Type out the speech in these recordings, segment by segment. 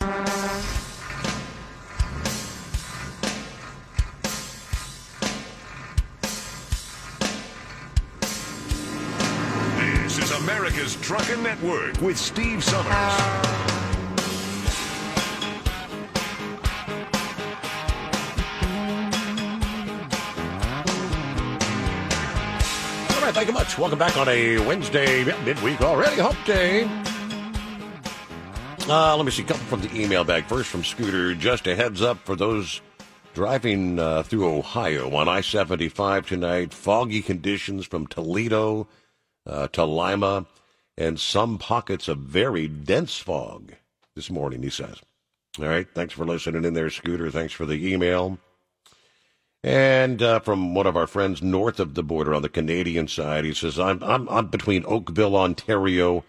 This is America's Truckin' Network with Steve Summers. All right, thank you much. Welcome back on a Wednesday, midweek already, hump day. Uh, let me see, a couple from the email bag. First from Scooter, just a heads up for those driving uh, through Ohio on I 75 tonight. Foggy conditions from Toledo uh, to Lima, and some pockets of very dense fog this morning, he says. All right, thanks for listening in there, Scooter. Thanks for the email. And uh, from one of our friends north of the border on the Canadian side, he says, I'm, I'm, I'm between Oakville, Ontario,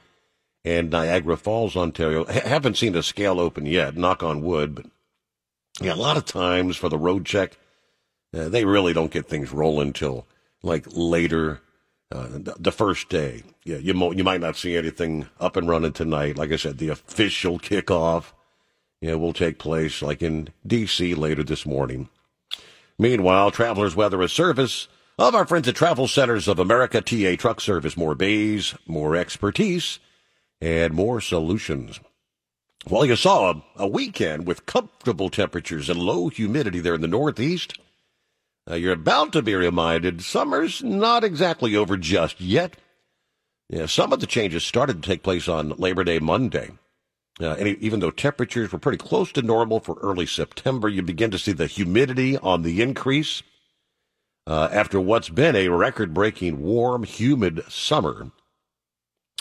and Niagara Falls, Ontario. H- haven't seen a scale open yet, knock on wood, but yeah, a lot of times for the road check, uh, they really don't get things rolling till like later uh, the first day. Yeah, you, mo- you might not see anything up and running tonight. Like I said, the official kickoff yeah, will take place like in D.C. later this morning. Meanwhile, Travelers Weather is service of our friends at Travel Centers of America, TA Truck Service. More bays, more expertise, and more solutions. Well, you saw a, a weekend with comfortable temperatures and low humidity there in the Northeast. Uh, you're about to be reminded summer's not exactly over just yet. Yeah, some of the changes started to take place on Labor Day Monday. Uh, and even though temperatures were pretty close to normal for early September, you begin to see the humidity on the increase uh, after what's been a record breaking warm, humid summer.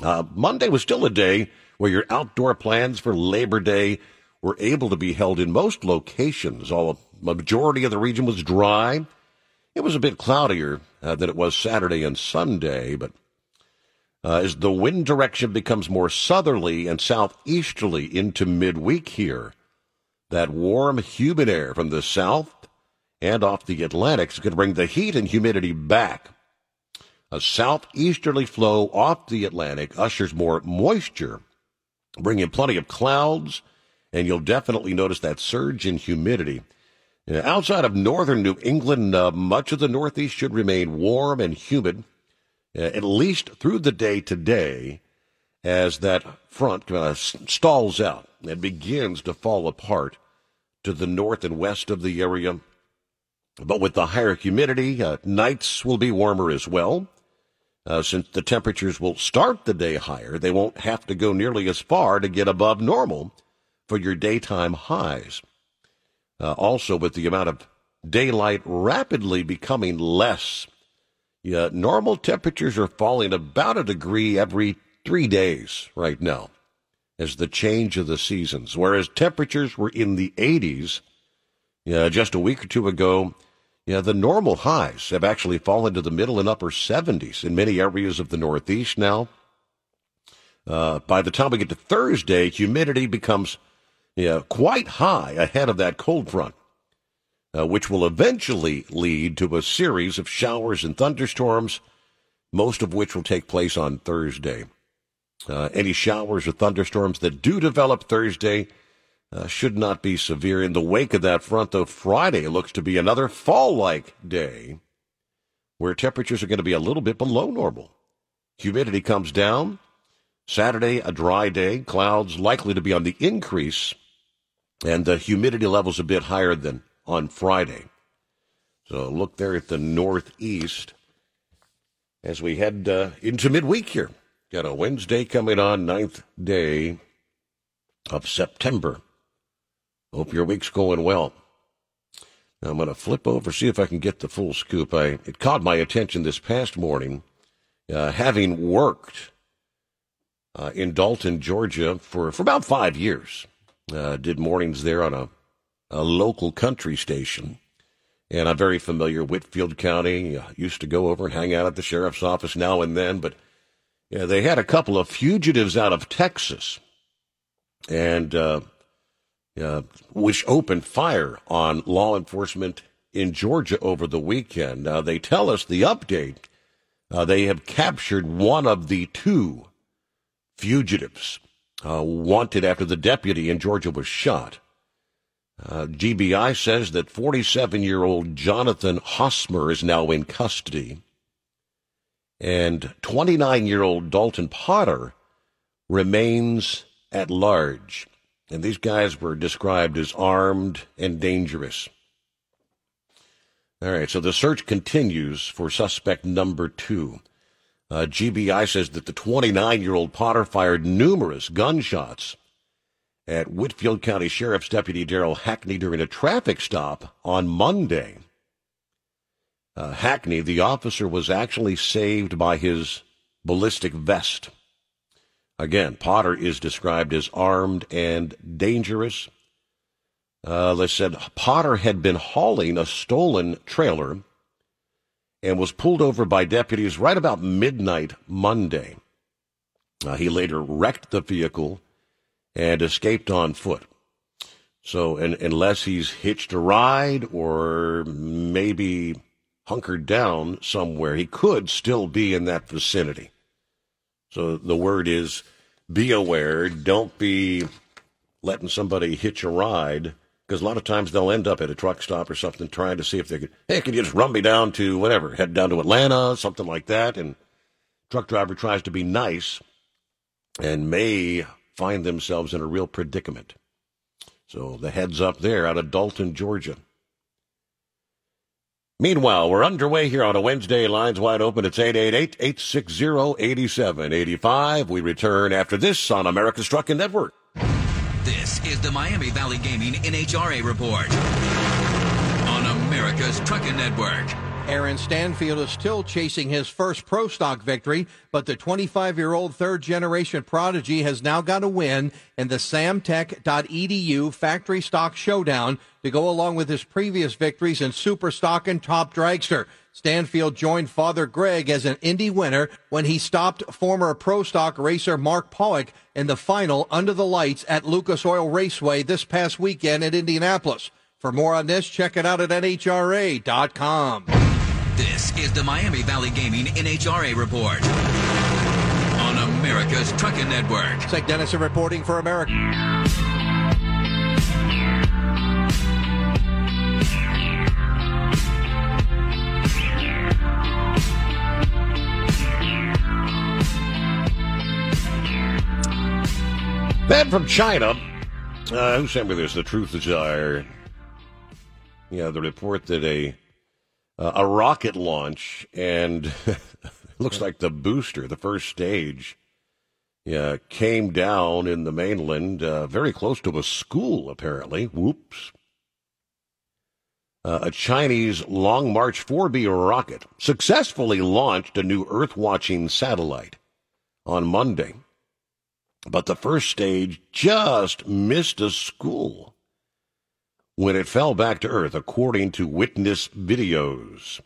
Uh, Monday was still a day where your outdoor plans for Labor Day were able to be held in most locations. All a majority of the region was dry. It was a bit cloudier uh, than it was Saturday and Sunday, but uh, as the wind direction becomes more southerly and southeasterly into midweek here, that warm, humid air from the south and off the Atlantic is going to bring the heat and humidity back. A southeasterly flow off the Atlantic ushers more moisture, bringing plenty of clouds, and you'll definitely notice that surge in humidity. Uh, outside of northern New England, uh, much of the Northeast should remain warm and humid, uh, at least through the day today, as that front kind of stalls out and begins to fall apart to the north and west of the area. But with the higher humidity, uh, nights will be warmer as well. Uh, since the temperatures will start the day higher, they won't have to go nearly as far to get above normal for your daytime highs. Uh, also, with the amount of daylight rapidly becoming less, yeah, normal temperatures are falling about a degree every three days right now as the change of the seasons. Whereas temperatures were in the 80s yeah, just a week or two ago, yeah, the normal highs have actually fallen to the middle and upper 70s in many areas of the Northeast now. Uh, by the time we get to Thursday, humidity becomes yeah, quite high ahead of that cold front, uh, which will eventually lead to a series of showers and thunderstorms, most of which will take place on Thursday. Uh, any showers or thunderstorms that do develop Thursday uh, should not be severe. In the wake of that front, though, Friday looks to be another fall like day where temperatures are going to be a little bit below normal. Humidity comes down. Saturday, a dry day. Clouds likely to be on the increase, and the humidity levels a bit higher than on Friday. So look there at the northeast as we head uh, into midweek here. Got a Wednesday coming on, ninth day of September. Hope your week's going well. Now I'm going to flip over, see if I can get the full scoop. I, it caught my attention this past morning, uh, having worked uh, in Dalton, Georgia for, for about five years. Uh, did mornings there on a, a local country station. And I'm very familiar Whitfield County. Uh, used to go over and hang out at the sheriff's office now and then, but yeah, they had a couple of fugitives out of Texas, and uh, uh, which opened fire on law enforcement in Georgia over the weekend. Now they tell us the update. Uh, they have captured one of the two fugitives uh, wanted after the deputy in Georgia was shot. Uh, GBI says that 47 year old Jonathan Hosmer is now in custody. And 29 year old Dalton Potter remains at large. And these guys were described as armed and dangerous. All right, so the search continues for suspect number two. Uh, GBI says that the 29 year old Potter fired numerous gunshots at Whitfield County Sheriff's Deputy Daryl Hackney during a traffic stop on Monday. Uh, Hackney, the officer, was actually saved by his ballistic vest. Again, Potter is described as armed and dangerous. Uh, they said Potter had been hauling a stolen trailer and was pulled over by deputies right about midnight Monday. Uh, he later wrecked the vehicle and escaped on foot. So, and, unless he's hitched a ride or maybe hunkered down somewhere, he could still be in that vicinity. So the word is be aware. Don't be letting somebody hitch a ride because a lot of times they'll end up at a truck stop or something trying to see if they could, hey, can you just run me down to whatever, head down to Atlanta, something like that. And truck driver tries to be nice and may find themselves in a real predicament. So the heads up there out of Dalton, Georgia. Meanwhile, we're underway here on a Wednesday. Lines wide open. It's 888-860-8785. We return after this on America's Trucking Network. This is the Miami Valley Gaming NHRA Report on America's Trucking Network. Aaron Stanfield is still chasing his first pro stock victory, but the 25 year old third generation prodigy has now got a win in the samtech.edu factory stock showdown to go along with his previous victories in super stock and top dragster. Stanfield joined Father Greg as an Indy winner when he stopped former pro stock racer Mark Pollock in the final under the lights at Lucas Oil Raceway this past weekend in Indianapolis. For more on this, check it out at NHRA.com. This is the Miami Valley Gaming NHRA Report on America's Trucking Network. St. Dennison reporting for America. Then from China, uh, who sent me this? The truth desire. Yeah, the report that a uh, a rocket launch, and looks like the booster, the first stage, yeah, came down in the mainland, uh, very close to a school, apparently. Whoops. Uh, a Chinese Long March 4B rocket successfully launched a new Earth watching satellite on Monday. But the first stage just missed a school when it fell back to Earth, according to witness videos.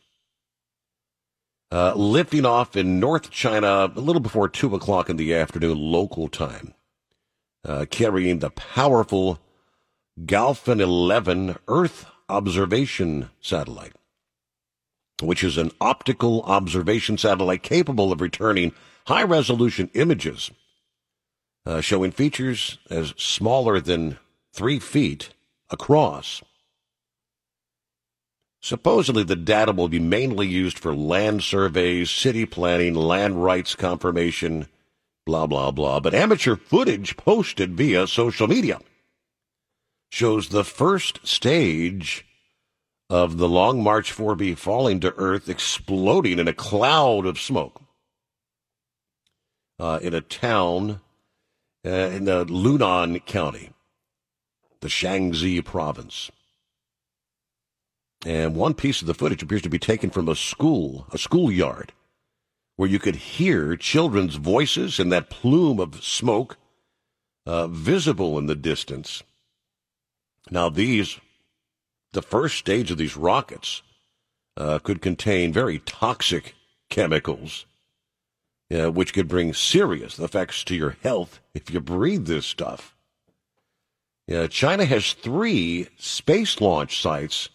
Uh, lifting off in North China a little before 2 o'clock in the afternoon local time, uh, carrying the powerful Gaofen 11 Earth observation satellite, which is an optical observation satellite capable of returning high resolution images uh, showing features as smaller than three feet across. Supposedly, the data will be mainly used for land surveys, city planning, land rights confirmation, blah, blah, blah. But amateur footage posted via social media shows the first stage of the Long March 4B falling to Earth, exploding in a cloud of smoke uh, in a town uh, in the Lunan County the Shaanxi province. And one piece of the footage appears to be taken from a school, a schoolyard, where you could hear children's voices and that plume of smoke uh, visible in the distance. Now, these, the first stage of these rockets, uh, could contain very toxic chemicals, uh, which could bring serious effects to your health if you breathe this stuff. Yeah, China has three space launch sites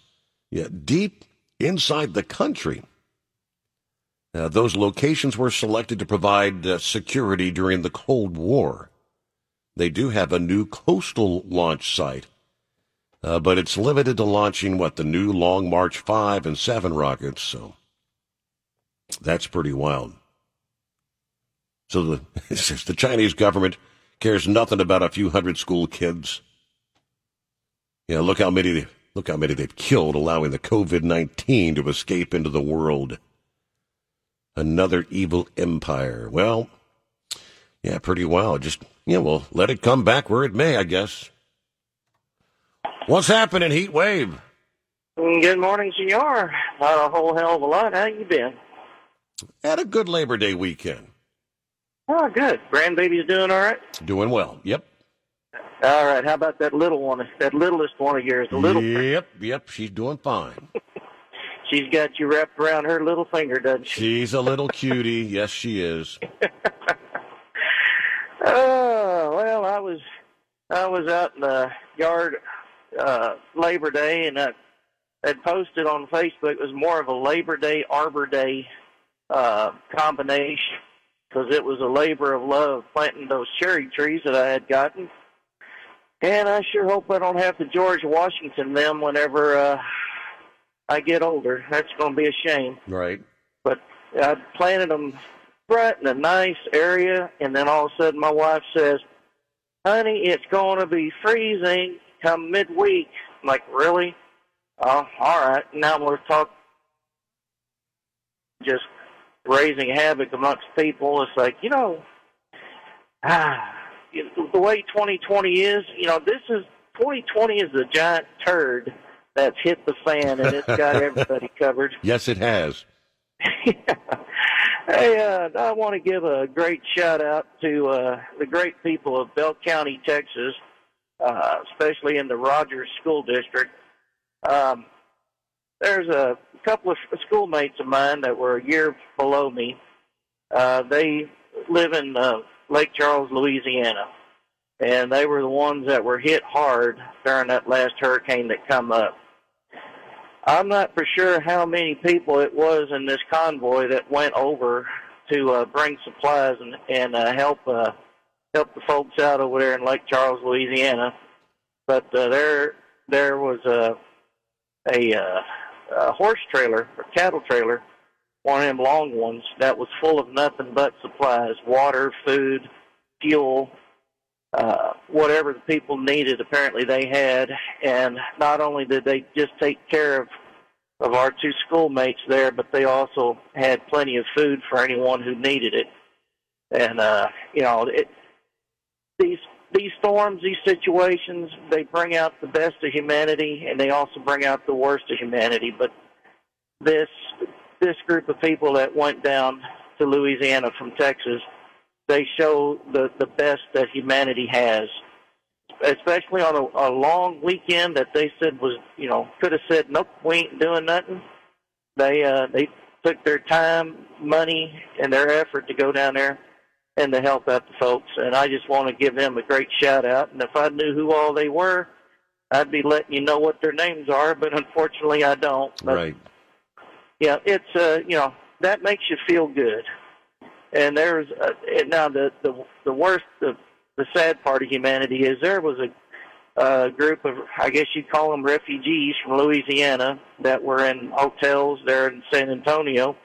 yeah, deep inside the country. Uh, those locations were selected to provide uh, security during the Cold War. They do have a new coastal launch site, uh, but it's limited to launching what the new Long March 5 and 7 rockets, so that's pretty wild. So the, the Chinese government cares nothing about a few hundred school kids. Yeah, look how many look how many they've killed, allowing the COVID nineteen to escape into the world. Another evil empire. Well, yeah, pretty well. Just yeah, well, let it come back where it may, I guess. What's happening, Heat Wave? Good morning, Senor. Not a whole hell of a lot. How you been? Had a good Labor Day weekend. Oh, good. Grandbaby's doing all right. Doing well. Yep. All right. How about that little one? That littlest one of yours, the little. Yep. Yep. She's doing fine. She's got you wrapped around her little finger, doesn't she? She's a little cutie. yes, she is. Oh well, I was I was out in the yard uh, Labor Day, and I had posted on Facebook. It was more of a Labor Day Arbor Day uh, combination because it was a labor of love planting those cherry trees that I had gotten. And I sure hope I don't have to George Washington them whenever uh, I get older. That's going to be a shame. Right. But I planted them right in a nice area, and then all of a sudden my wife says, "Honey, it's going to be freezing come midweek." I'm like, really? Oh, all right. Now we're talking just raising havoc amongst people. It's like, you know, ah, the way 2020 is, you know, this is 2020 is a giant turd that's hit the fan and it's got everybody covered. Yes, it has. Hey, uh, I want to give a great shout out to uh, the great people of Bell County, Texas, uh, especially in the Rogers School District. Um, there's a couple of schoolmates of mine that were a year below me. Uh, they live in uh, Lake Charles, Louisiana, and they were the ones that were hit hard during that last hurricane that come up. I'm not for sure how many people it was in this convoy that went over to uh, bring supplies and, and uh, help uh, help the folks out over there in Lake Charles, Louisiana. But uh, there there was a a, uh, a horse trailer or cattle trailer, one of them long ones that was full of nothing but supplies: water, food, fuel, uh, whatever the people needed, apparently they had. And not only did they just take care of of our two schoolmates there, but they also had plenty of food for anyone who needed it. And uh, you know, it, these these storms, these situations, they bring out the best of humanity, and they also bring out the worst of humanity. But this this group of people that went down to Louisiana from Texas they show the the best that humanity has, especially on a, a long weekend that they said was you know could have said nope we ain't doing nothing. They uh, they took their time, money, and their effort to go down there and to help out the folks. And I just want to give them a great shout out. And if I knew who all they were, I'd be letting you know what their names are. But unfortunately, I don't. But, right. Yeah, it's uh, you know that makes you feel good. And there's uh, now the the the worst the the sad part of humanity is there was a a group of I guess you'd call them refugees from Louisiana that were in hotels there in San Antonio,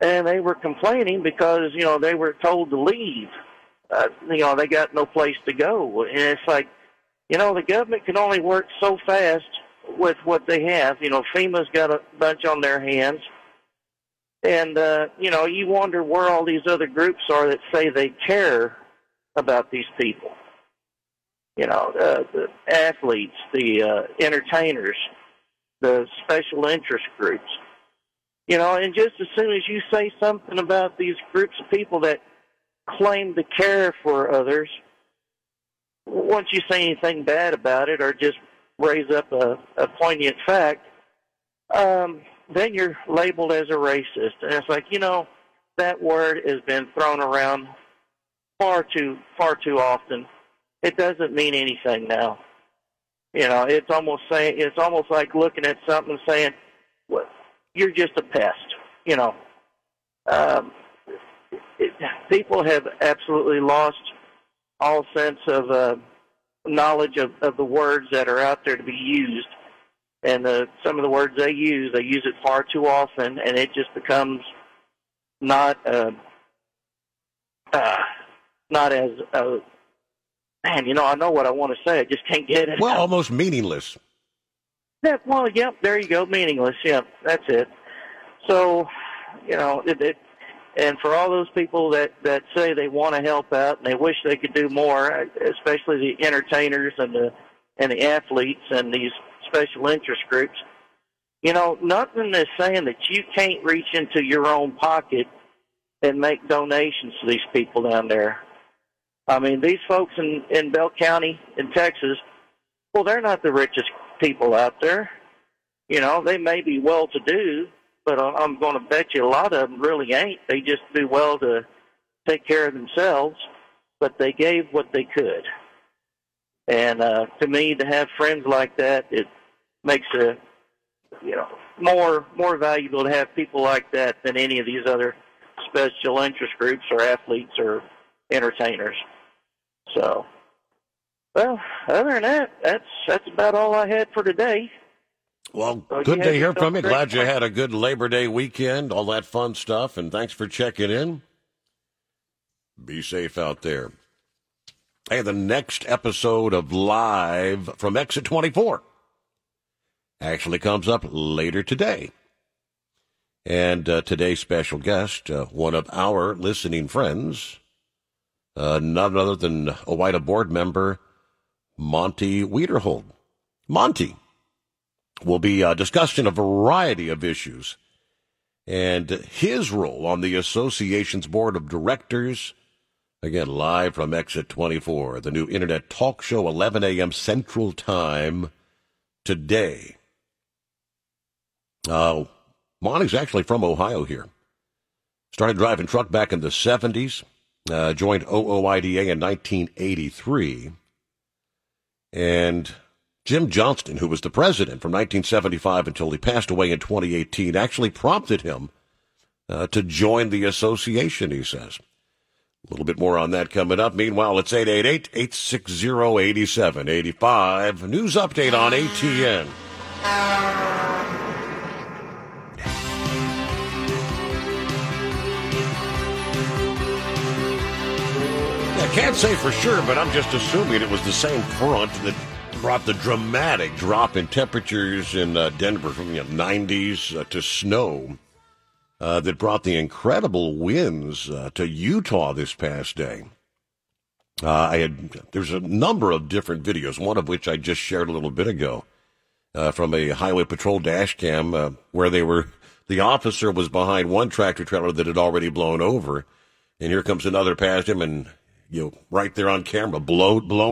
and they were complaining because you know they were told to leave. Uh, you know they got no place to go, and it's like you know the government can only work so fast with what they have. You know FEMA's got a bunch on their hands and, uh, you know, you wonder where all these other groups are that say they care about these people. You know, uh, the athletes, the uh, entertainers, the special interest groups. You know, and just as soon as you say something about these groups of people that claim to care for others, once you say anything bad about it or just raise up a, a poignant fact, um, then you're labeled as a racist. And it's like, you know, that word has been thrown around far too far too often. It doesn't mean anything now. You know, it's almost saying it's almost like looking at something and saying, "Well, you're just a pest." You know, um, it, people have absolutely lost all sense of uh, knowledge of, of the words that are out there to be used. And uh, some of the words they use, they use it far too often, and it just becomes not uh, uh, not as uh, man. You know, I know what I want to say, I just can't get it. Well, out. almost meaningless. Yeah, well, yep, there you go, meaningless. Yep, that's it. So, you know, it, it and for all those people that that say they want to help out and they wish they could do more, especially the entertainers and the and the athletes and these special interest groups, you know, nothing is saying that you can't reach into your own pocket and make donations to these people down there. I mean, these folks in in Bell County in Texas, well, they're not the richest people out there. You know, they may be well to do, but I'm going to bet you a lot of them really ain't. They just do well to take care of themselves, but they gave what they could. And uh, to me, to have friends like that, it makes a you know more more valuable to have people like that than any of these other special interest groups or athletes or entertainers. So, well, other than that, that's that's about all I had for today. Well, So good to hear from you. a Glad you had a good Labor Day weekend, all that fun stuff, and thanks for checking in. Be safe out there. Hey, the next episode of Live from Exit 24 actually comes up later today. And uh, today's special guest, uh, one of our listening friends, uh, none other than OOIDA board member Monte Wiederhold. Monte will be uh, discussing a variety of issues and his role on the association's board of directors. Again, live from Exit 24, the new internet talk show, 11 a.m. Central Time today. Uh, Monte's actually from Ohio here. Started driving truck back in the 70s, uh, joined OOIDA in 1983. And Jim Johnston, who was the president from 1975 until he passed away in 2018, actually prompted him uh, to join the association, he says. A little bit more on that coming up. Meanwhile, it's 888 860 8785. News update on ATN. I can't say for sure, but I'm just assuming it was the same front that brought the dramatic drop in temperatures in uh, Denver from you know, 90s uh, to snow uh, that brought the incredible winds uh, to Utah this past day. Uh, I had there's a number of different videos, one of which I just shared a little bit ago uh, from a highway patrol dash cam where they were the officer was behind one tractor trailer that had already blown over, and here comes another past him, and you know right there on camera, blow blown.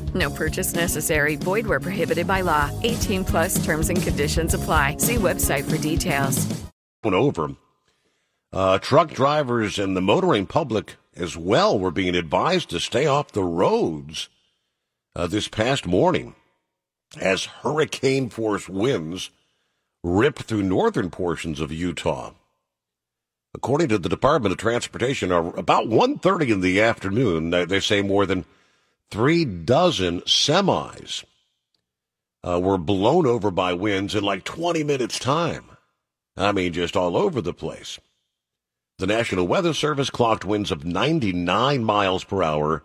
No purchase necessary. Void where prohibited by law. 18 plus terms and conditions apply. See website for details. went over. Uh, truck drivers and the motoring public as well were being advised to stay off the roads uh, this past morning as hurricane force winds ripped through northern portions of Utah. According to the Department of Transportation, about 1.30 in the afternoon, they say more than three dozen semis uh, were blown over by winds in like 20 minutes' time. I mean, just all over the place. The National Weather Service clocked winds of 99 miles per hour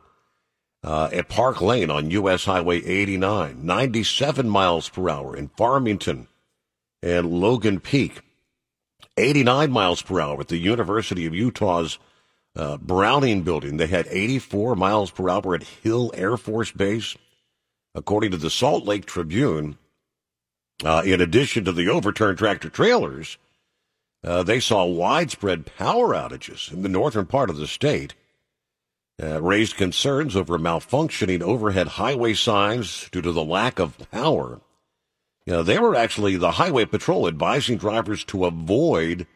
uh, at Park Lane on U.S. Highway 89, 97 miles per hour in Farmington and Logan Peak. 89 miles per hour at the University of Utah's uh, Browning building. They had 84 miles per hour at Hill Air Force Base. According to the Salt Lake Tribune, uh, in addition to the overturned tractor trailers, uh, they saw widespread power outages in the northern part of the state. Uh, raised concerns over malfunctioning overhead highway signs due to the lack of power. You know, they were actually the highway patrol advising drivers to avoid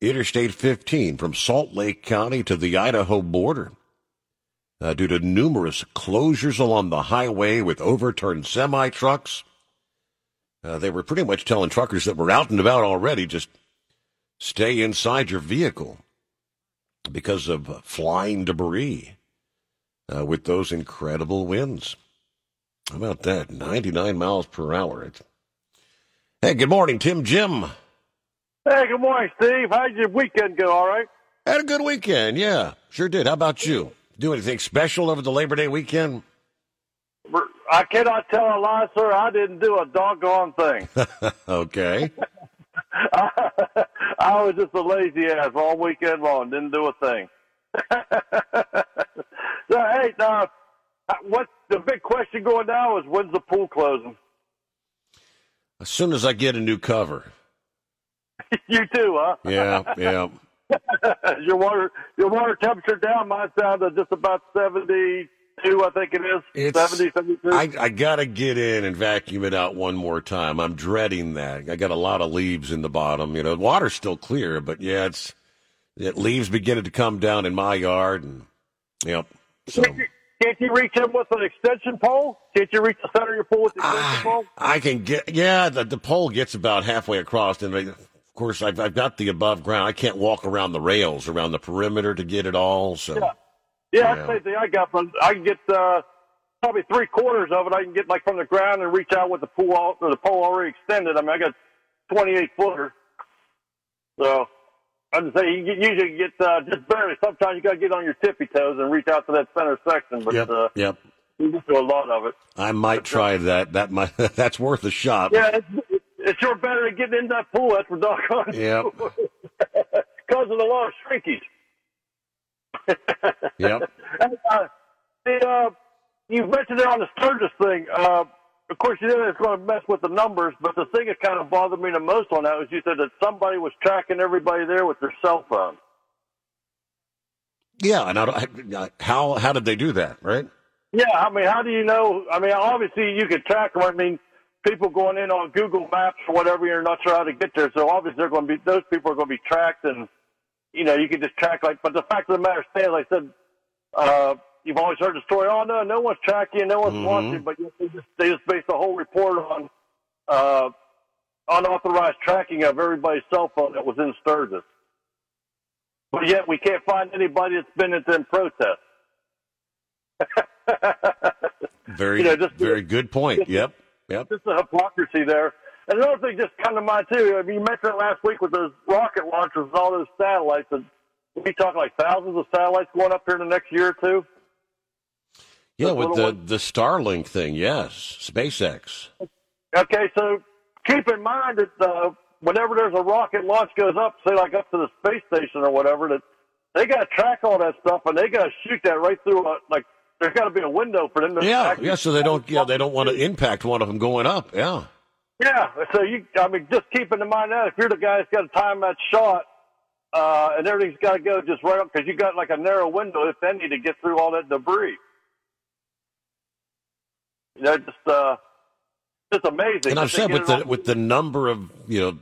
Interstate 15 from Salt Lake County to the Idaho border uh, due to numerous closures along the highway with overturned semi trucks. Uh, they were pretty much telling truckers that were out and about already just stay inside your vehicle because of flying debris uh, with those incredible winds. How about that? 99 miles per hour. Hey, good morning, Tim Jim. Hey, good morning, Steve. How'd your weekend go? All right? Had a good weekend, yeah. Sure did. How about you? Do anything special over the Labor Day weekend? I cannot tell a lie, sir. I didn't do a doggone thing. okay. I was just a lazy ass all weekend long. Didn't do a thing. so hey, now, what the big question going now is when's the pool closing? As soon as I get a new cover. you too, huh? Yeah, yeah. your water, your water temperature down. Mine's down to just about seventy two, I think it is. It's, 70, 72. I, I got to get in and vacuum it out one more time. I'm dreading that. I got a lot of leaves in the bottom. You know, water's still clear, but yeah, it's it, leaves beginning to come down in my yard, and yep. So. Can't you, reach him with an extension pole? Can't you reach the center of your pole with the ah, extension I, pole? I can get, yeah, the, the pole gets about halfway across, and of course, I've, I've got the above ground. I can't walk around the rails, around the perimeter to get it all. So, yeah. Yeah, that's the same thing I got. From, I can get uh, probably three quarters of it. I can get like from the ground and reach out with the pool or the pole already extended. I mean, I got 28 footer. So I'm just saying, you usually get uh, just barely. Sometimes you got to get on your tippy toes and reach out to that center section. But yep, uh, yep. you can do a lot of it. I might try that. That might that's worth a shot. Yeah, it's, it's sure better than getting in that pool. That's for doggone. Yep. Causing a lot of shrinkage. yep. And, uh, the, uh, you mentioned it on the Sturgis thing. Uh, of course, you know it's going to mess with the numbers, but the thing that kind of bothered me the most on that was you said that somebody was tracking everybody there with their cell phone. Yeah, and I, how how did they do that? Right? Yeah, I mean, how do you know? I mean, obviously you could track them. I mean, people going in on Google Maps or whatever, you're not sure how to get there. So obviously they're going to be those people are going to be tracked and you know, you can just track like, but the fact of the matter stands, like I said, uh, you've always heard the story. Oh no, no one's tracking, no one's mm-hmm. watching, but they just, they just base the whole report on uh, unauthorized tracking of everybody's cell phone that was in Sturgis. But yet we can't find anybody that's been at them protests. very, you know, just, very good point. Yep, yep. Just the hypocrisy there. And another thing just come to mind too. I mean, you mentioned it last week with those rocket launchers and all those satellites. And we talking like thousands of satellites going up here in the next year or two. Yeah, those with the ones. the Starlink thing, yes, SpaceX. Okay, so keep in mind that uh, whenever there's a rocket launch goes up, say like up to the space station or whatever, that they got to track all that stuff and they got to shoot that right through. A, like there's got to be a window for them to. Yeah, yeah. So they don't. Yeah, they don't want to impact one of them going up. Yeah. Yeah, so you, I mean, just keeping in mind that if you're the guy that's got to time that shot, uh, and everything's got to go just right up because you got like a narrow window, if any, to get through all that debris. You know, just uh, just amazing. And I've said with the with the number of you know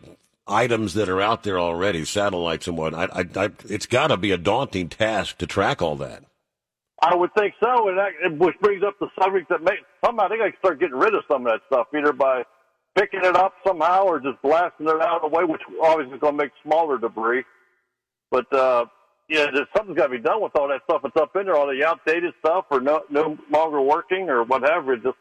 items that are out there already, satellites and what, I, I, I it's got to be a daunting task to track all that. I would think so, and that which brings up the subject that may somehow they got to start getting rid of some of that stuff, either by picking it up somehow or just blasting it out of the way, which obviously is going to make smaller debris. But uh, yeah, there's, something's got to be done with all that stuff that's up in there, all the outdated stuff, or no no longer working, or whatever. It just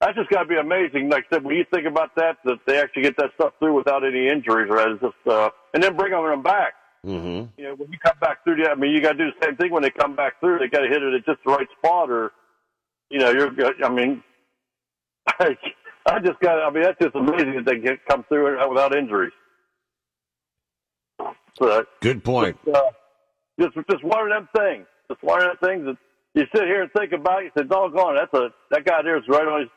that's just got to be amazing. Like I said, when you think about that, that they actually get that stuff through without any injuries, right? It's just uh, and then bring them back. Mm-hmm. You know, when you come back through, I mean, you got to do the same thing when they come back through. They got to hit it at just the right spot, or you know, you're. I mean, I just got. I mean, that's just amazing that they get come through it without injuries. So, Good point. uh, just just one of them things. Just one of them things that you sit here and think about. You say, "Doggone, that's a that guy there is right on his."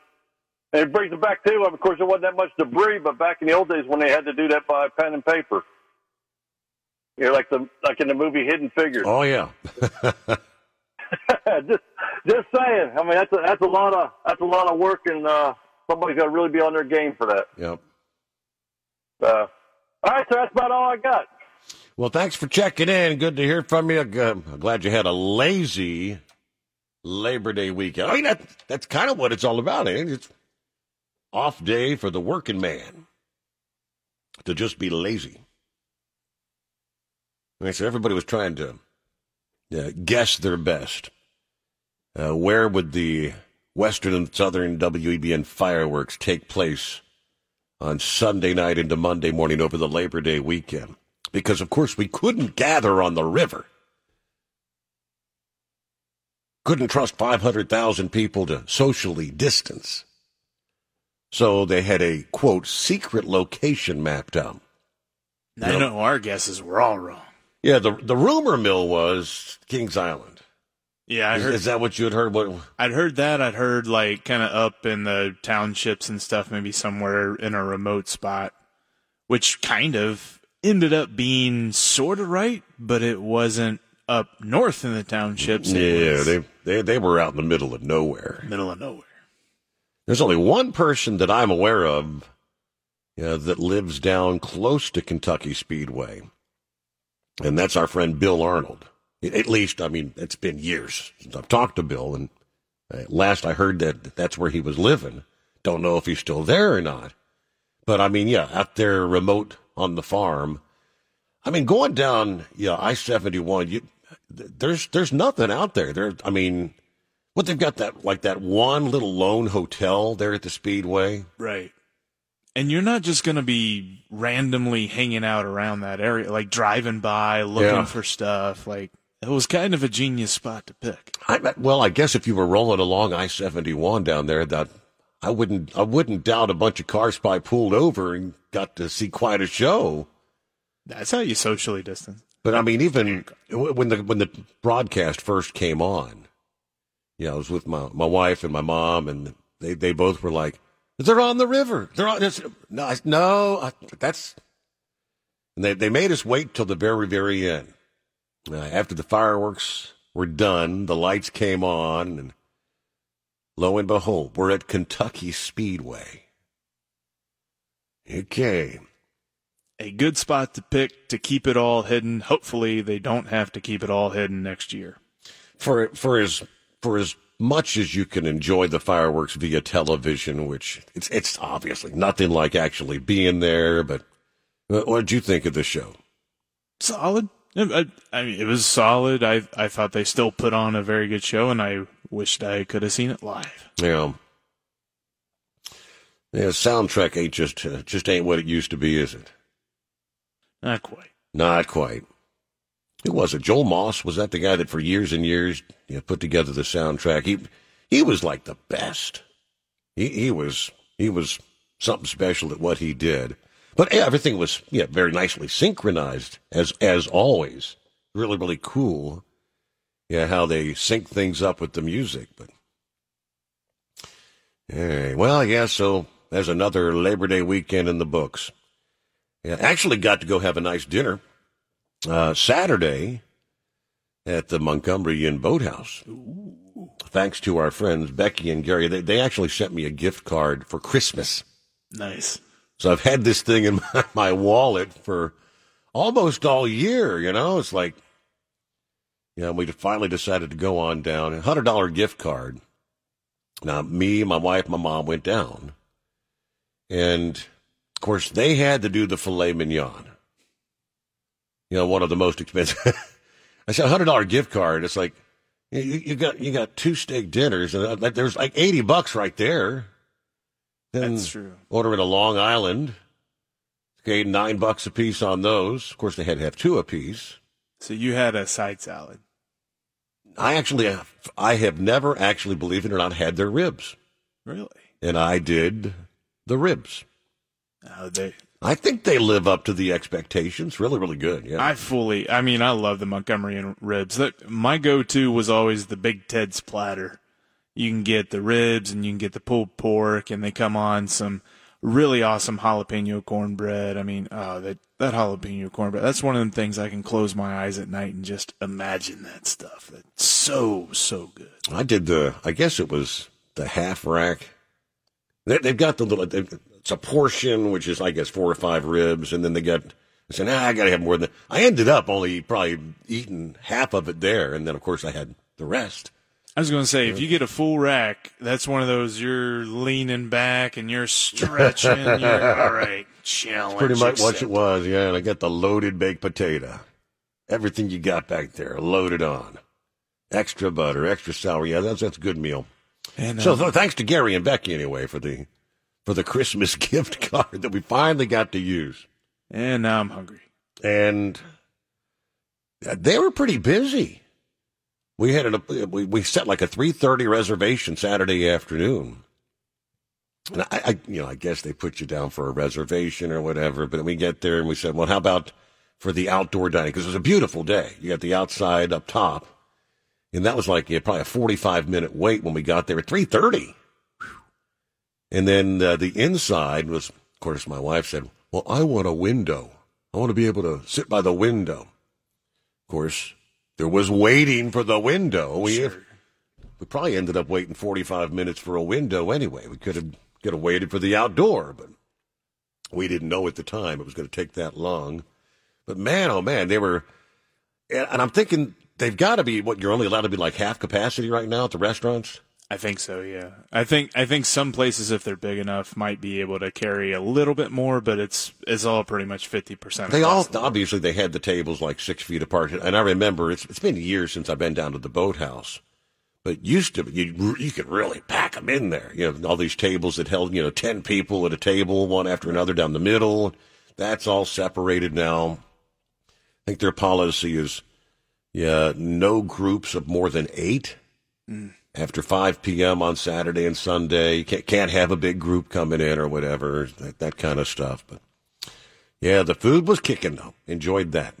And it brings it back to, of course, there wasn't that much debris, but back in the old days when they had to do that by pen and paper, you know, like the like in the movie Hidden Figures. Oh yeah. just just saying. I mean, that's a, that's a lot of that's a lot of work, and uh, somebody's got to really be on their game for that. Yep. Uh, all right, so that's about all I got. Well, thanks for checking in. Good to hear from you. I'm glad you had a lazy Labor Day weekend. I mean, that, that's kind of what it's all about. Eh? It's off day for the working man to just be lazy. I said everybody was trying to uh, guess their best. Uh, where would the Western and Southern WEBN fireworks take place on Sunday night into Monday morning over the Labor Day weekend? Because, of course, we couldn't gather on the river. Couldn't trust 500,000 people to socially distance. So they had a, quote, secret location mapped out. I know our guesses were all wrong. Yeah, the the rumor mill was Kings Island. Yeah, I Is, heard. is that what you had heard? What? I'd heard that. I'd heard like kind of up in the townships and stuff, maybe somewhere in a remote spot, which kind of ended up being sort of right, but it wasn't up north in the townships. Yeah, was they, they they were out in the middle of nowhere. middle of nowhere. There's only one person that I'm aware of you know, that lives down close to Kentucky Speedway, and that's our friend Bill Arnold. At least, I mean, it's been years since I've talked to Bill, and uh, last I heard that that's where he was living. Don't know if he's still there or not. But I mean, yeah, out there remote on the farm. I mean, going down, yeah, I seventy one. You, there's there's nothing out there. There, I mean, what they've got that like that one little lone hotel there at the Speedway. Right. And you're not just going to be randomly hanging out around that area, like driving by, looking Yeah. for stuff. Like, it was kind of a genius spot to pick. I well, I guess if you were rolling along I seventy one down there, that I wouldn't I wouldn't doubt a bunch of cars probably pulled over and got to see quite a show. That's how you socially distance. But I mean, even when the when the broadcast first came on, yeah, I was with my my wife and my mom, and they they both were like, "They're on the river. They're on." No, no, that's. And they they made us wait till the very very end. Uh, after the fireworks were done, the lights came on, and lo and behold, we're at Kentucky Speedway. Okay. A good spot to pick to keep it all hidden. Hopefully, they don't have to keep it all hidden next year. for for as for as much as you can enjoy the fireworks via television, which it's it's obviously nothing like actually being there. But what what did you think of the show? Solid. I, I mean, it was solid. I I thought they still put on a very good show, and I wished I could have seen it live. Yeah, yeah. Soundtrack ain't just uh, just ain't what it used to be, is it? Not quite. Not quite. Who was it? Joel Moss was that the guy that for years and years you know, put together the soundtrack? He he was like the best. He he was he was something special at what he did. But yeah, everything was yeah very nicely synchronized as as always. Really really cool. Yeah, how they sync things up with the music. But hey, well, yeah. So there's another Labor Day weekend in the books. Yeah, actually got to go have a nice dinner uh, Saturday at the Montgomery Inn Boathouse. Thanks to our friends Becky and Gary, they, they actually sent me a gift card for Christmas. Nice. So I've had this thing in my, my wallet for almost all year. You know, it's like, yeah, we finally decided to go on down. A hundred dollar gift card. Now, me, my wife, my mom went down, and of course they had to do the filet mignon. You know, one of the most expensive. I said, hundred dollar gift card. It's like you, you got you got two steak dinners, and uh, like, there's like eighty bucks right there. Then That's true. Ordering a Long Island. Okay, nine bucks a piece on those. Of course, they had to have two a piece. So you had a side salad. I actually, have, I have never actually, believe it or not, had their ribs, Really? and I did the ribs. Oh, they I think they live up to the expectations. Really, really good. Yeah. I fully. I mean, I love the Montgomery Inn ribs. That my go-to was always the Big Ted's platter. You can get the ribs and you can get the pulled pork, and they come on some really awesome jalapeno cornbread. I mean, oh, that that jalapeno cornbread. That's one of them things I can close my eyes at night and just imagine that stuff. That's so so good. I did the. I guess it was the half rack. They, they've got the little. It's a portion, which is I guess four or five ribs, and then they got. I said, nah, I got to have more than. That. I ended up only probably eating half of it there, and then of course I had the rest. I was going to say, if you get a full rack, that's one of those you're leaning back and you're stretching. you're all right. Challenge. Pretty much what it was, yeah. And I got the loaded baked potato. Everything you got back there, loaded on. Extra butter, extra celery. Yeah, that's that's a good meal. And, So, uh, so thanks to Gary and Becky anyway for the for the Christmas gift card that we finally got to use. and now I'm hungry. And they were pretty busy. We had an, we we set like a three thirty reservation Saturday afternoon. And I, I, you know, I guess they put you down for a reservation or whatever. But we get there and we said, well, how about for the outdoor dining? Because it was a beautiful day. You got the outside up top, and that was like yeah, probably a forty-five minute wait when we got there at three thirty. And then uh, the inside was, of course, my wife said, well, I want a window. I want to be able to sit by the window. Of course, there was waiting for the window. We we probably ended up waiting 45 minutes for a window anyway. We could have could have waited for the outdoor, but we didn't know at the time it was going to take that long. But man, oh man, they were, and and I'm thinking they've got to be what you're only allowed to be like half capacity right now at the restaurants. I think so. Yeah. I think I think some places, if they're big enough, might be able to carry a little bit more, but it's it's all pretty much fifty percent. They all obviously they had the tables like six feet apart, and I remember it's it's been years since I've been down to the boathouse, but used to you you could really pack them in there. You know all these tables that held you know ten people at a table, one after another down the middle. That's all separated now. I think their policy is yeah no groups of more than eight. Mm. After 5 p.m. on Saturday and Sunday, you can't, can't have a big group coming in or whatever, that, that kind of stuff. But yeah, the food was kicking though. Enjoyed that.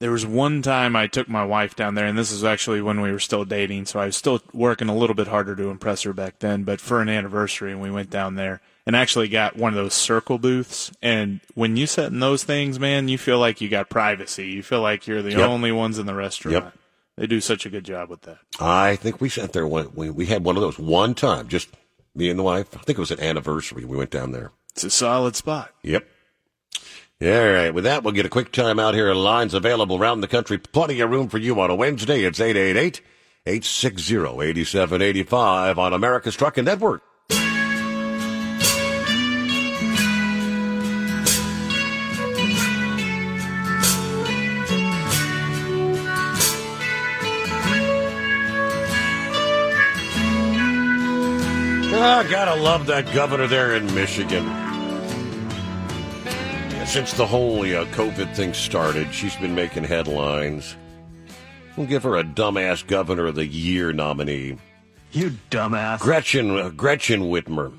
There was one time I took my wife down there, and this is actually when we were still dating, so I was still working a little bit harder to impress her back then. But for an anniversary, and we went down there and actually got one of those circle booths. And when you sit in those things, man, you feel like you got privacy. You feel like you're the Yep. only ones in the restaurant. Yep. They do such a good job with that. I think we sat there one. We, we had one of those one time, just me and the wife. I think it was an anniversary. We went down there. It's a solid spot. Yep. All right. With that, we'll get a quick time out here. Lines available around the country. Plenty of room for you on a Wednesday. It's 888 860 8785 on America's Trucking Network. Ah, gotta love that governor there in Michigan. Yeah, since the whole uh, COVID thing started, she's been making headlines. We'll give her a dumbass governor of the year nominee. You dumbass. Gretchen uh, Gretchen Whitmer.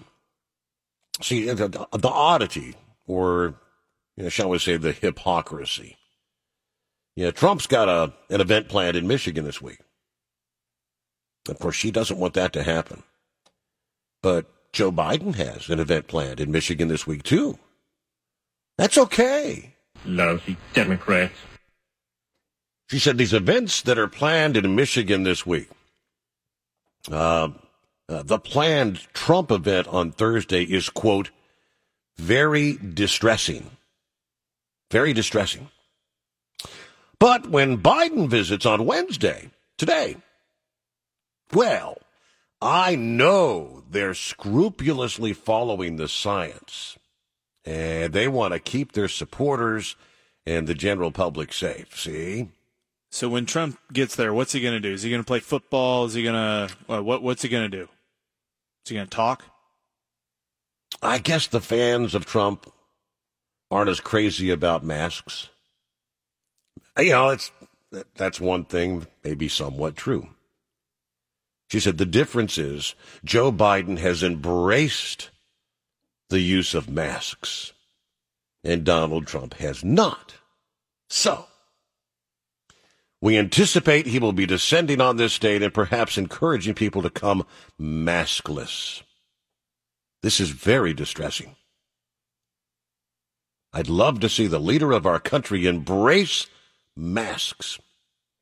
See the, the oddity, or you know, shall we say, the hypocrisy. Yeah, Trump's got a an event planned in Michigan this week. Of course, she doesn't want that to happen. But Joe Biden has an event planned in Michigan this week too. That's okay. Lousy Democrats. She said these events that are planned in Michigan this week. Uh, uh, the planned Trump event on Thursday is, quote, very distressing. Very distressing. But when Biden visits on Wednesday, today, well, I know they're scrupulously following the science, and they want to keep their supporters and the general public safe. See? So when Trump gets there, what's he going to do? Is he going to play football? Is he going to uh, what? What's he going to do? Is he going to talk? I guess the fans of Trump aren't as crazy about masks. You know, it's that's one thing, maybe somewhat true. She said the difference is Joe Biden has embraced the use of masks. and Donald Trump has not. So, we anticipate he will be descending on this state and perhaps encouraging people to come maskless. This is very distressing. I'd love to see the leader of our country embrace masks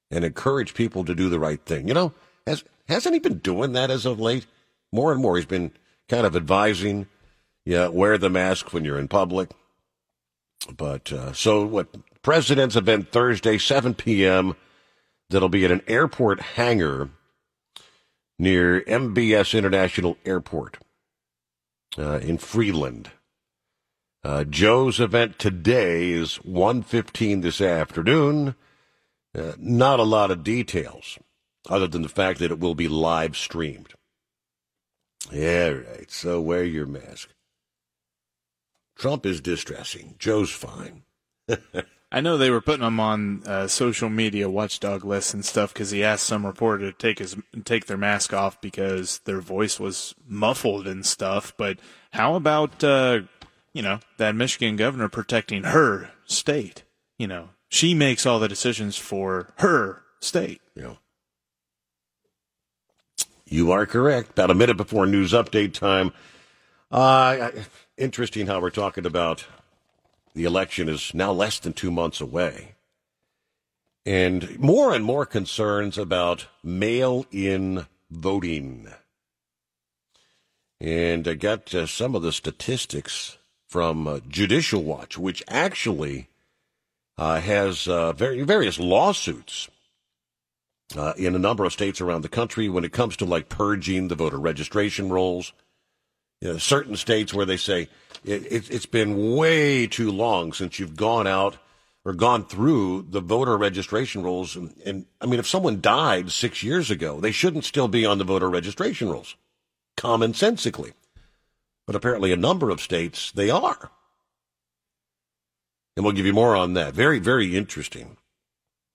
and encourage people to do the right thing. You know, has hasn't he been doing that as of late? More and more, he's been kind of advising, yeah, wear the mask when you're in public. But uh, so what? President's event Thursday, 7 p.m. That'll be at an airport hangar near MBS International Airport uh, in Freeland. Uh, Joe's event today is 1.15 this afternoon. Uh, not a lot of details, other than the fact that it will be live streamed. Yeah, right. So wear your mask. Trump is distressing. Joe's fine. I know they were putting him on uh, social media watchdog lists and stuff because he asked some reporter to take his take their mask off because their voice was muffled and stuff. But how about uh, you know that Michigan governor protecting her state? You know, she makes all the decisions for her state. Know. You are correct. About a minute before news update time. Uh, interesting how we're talking about the election is now less than two months away. And more and more concerns about mail in voting. And I got uh, some of the statistics from uh, Judicial Watch, which actually uh, has uh, very, various lawsuits uh, in a number of states around the country when it comes to like purging the voter registration rolls. You know, certain states where they say it, it, it's been way too long since you've gone out or gone through the voter registration rolls. And, and, I mean, if someone died six years ago, they shouldn't still be on the voter registration rolls, commonsensically. But apparently, a number of states they are. And we'll give you more on that. Very, very interesting.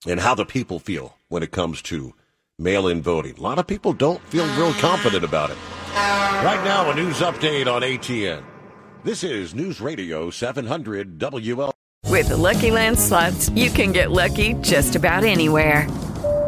And how the people feel when it comes to mail in voting. A lot of people don't feel real confident about it. Right now, a news update on ATN. This is News Radio 700 WLW. With the Lucky Land slots, you can get lucky just about anywhere.